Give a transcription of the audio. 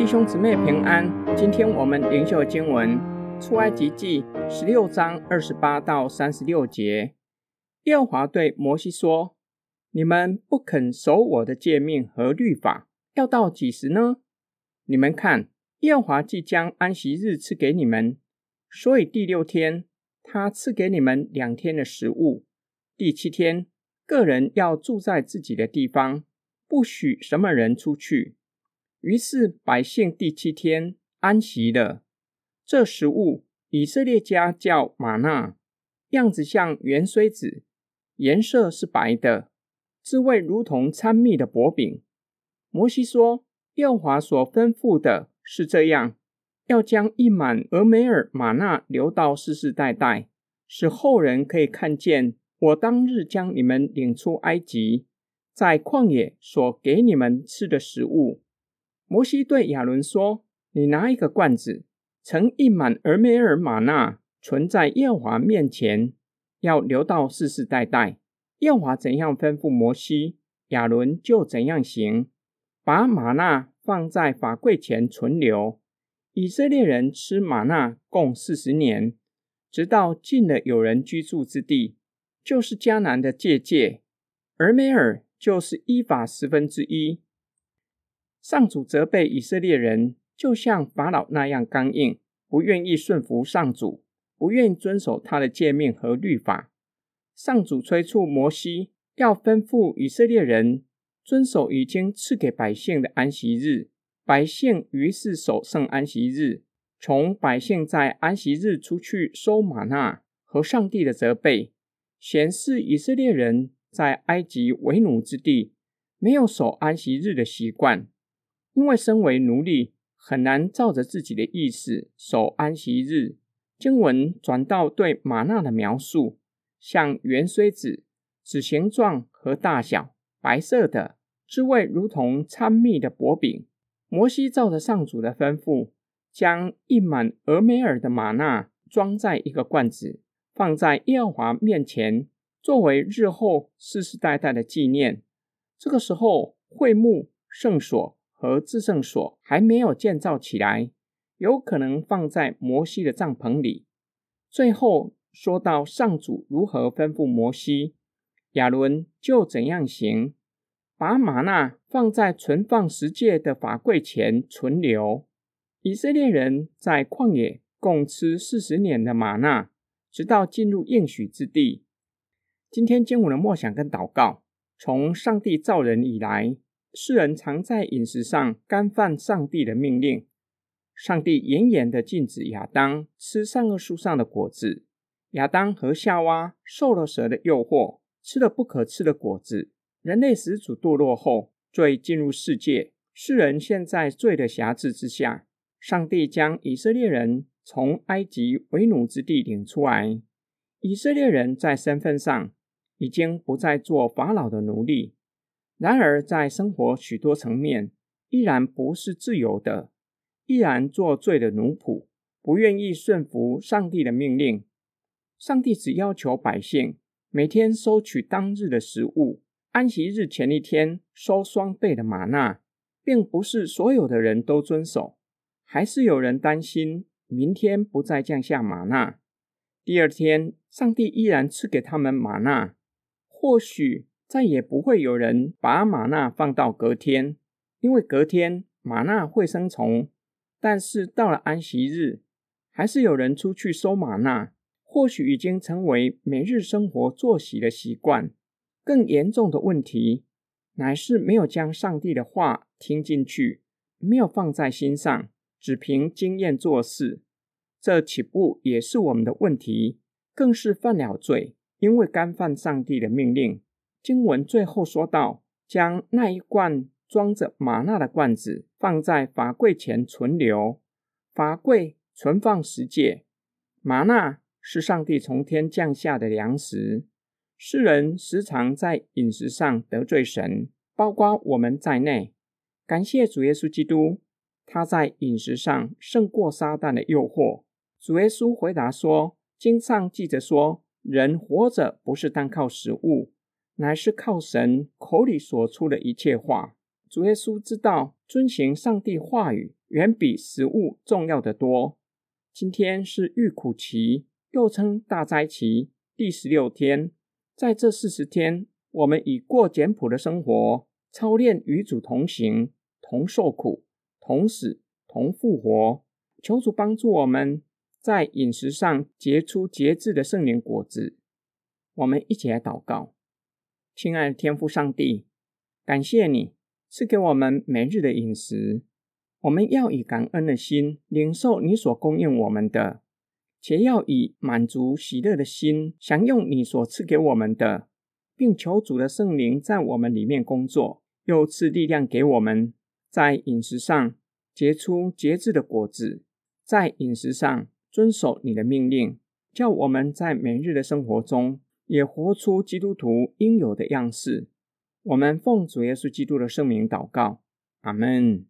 弟兄姊妹平安。今天我们灵修经文出埃及记十六章二十八到三十六节。耶和华对摩西说：“你们不肯守我的诫命和律法，要到几时呢？你们看，耶和华即将安息日赐给你们，所以第六天他赐给你们两天的食物。第七天，个人要住在自己的地方，不许什么人出去。”于是百姓第七天安息了。这食物，以色列家叫玛纳，样子像圆锥子，颜色是白的，滋味如同参蜜的薄饼。摩西说：“耶和华所吩咐的是这样，要将一满俄梅尔玛纳留到世世代代，使后人可以看见我当日将你们领出埃及，在旷野所给你们吃的食物。”摩西对亚伦说：“你拿一个罐子，盛一满而梅尔玛纳，存在耶和华面前，要留到世世代代。耶和华怎样吩咐摩西，亚伦就怎样行。把玛纳放在法柜前存留。以色列人吃玛纳共四十年，直到进了有人居住之地，就是迦南的界界。而梅尔就是依法十分之一。”上主责备以色列人，就像法老那样刚硬，不愿意顺服上主，不愿意遵守他的诫命和律法。上主催促摩西，要吩咐以色列人遵守已经赐给百姓的安息日。百姓于是守圣安息日。从百姓在安息日出去收玛纳和上帝的责备，显示以色列人在埃及为奴之地没有守安息日的习惯。因为身为奴隶，很难照着自己的意思守安息日。经文转到对玛纳的描述，像圆锥子，指形状和大小，白色的，滋味如同参蜜的薄饼。摩西照着上主的吩咐，将印满俄梅尔的玛纳装在一个罐子，放在耶和华面前，作为日后世世代代的纪念。这个时候，会幕圣所。和至圣所还没有建造起来，有可能放在摩西的帐篷里。最后说到上主如何吩咐摩西，亚伦就怎样行，把玛纳放在存放十戒的法柜前存留。以色列人在旷野共吃四十年的玛纳，直到进入应许之地。今天经文的默想跟祷告，从上帝造人以来。世人常在饮食上干犯上帝的命令。上帝严严的禁止亚当吃善恶树上的果子。亚当和夏娃受了蛇的诱惑，吃了不可吃的果子。人类始祖堕落后，罪进入世界，世人现在罪的辖制之下。上帝将以色列人从埃及为奴之地领出来。以色列人在身份上已经不再做法老的奴隶。然而，在生活许多层面，依然不是自由的，依然做罪的奴仆，不愿意顺服上帝的命令。上帝只要求百姓每天收取当日的食物，安息日前一天收双倍的玛纳，并不是所有的人都遵守，还是有人担心明天不再降下玛纳，第二天上帝依然赐给他们玛纳，或许。再也不会有人把玛纳放到隔天，因为隔天玛纳会生虫。但是到了安息日，还是有人出去收玛纳，或许已经成为每日生活作息的习惯。更严重的问题，乃是没有将上帝的话听进去，没有放在心上，只凭经验做事。这起步也是我们的问题，更是犯了罪，因为干犯上帝的命令。经文最后说到，将那一罐装着玛纳的罐子放在法柜前存留。法柜存放十戒，玛纳是上帝从天降下的粮食。世人时常在饮食上得罪神，包括我们在内。感谢主耶稣基督，他在饮食上胜过撒旦的诱惑。主耶稣回答说：“经上记着说，人活着不是单靠食物。”乃是靠神口里所出的一切话。主耶稣知道遵行上帝话语远比食物重要的多。今天是遇苦期，又称大灾期，第十六天。在这四十天，我们以过简朴的生活，操练与主同行、同受苦、同死、同复活。求主帮助我们在饮食上结出节制的圣灵果子。我们一起来祷告，亲爱的天父上帝，感谢你赐给我们每日的饮食。我们要以感恩的心领受你所供应我们的，且要以满足喜乐的心享用你所赐给我们的，并求主的圣灵在我们里面工作，又赐力量给我们，在饮食上结出节制的果子。在饮食上遵守你的命令，叫我们在每日的生活中也活出基督徒应有的样式。我们奉主耶稣基督的圣名祷告，阿门。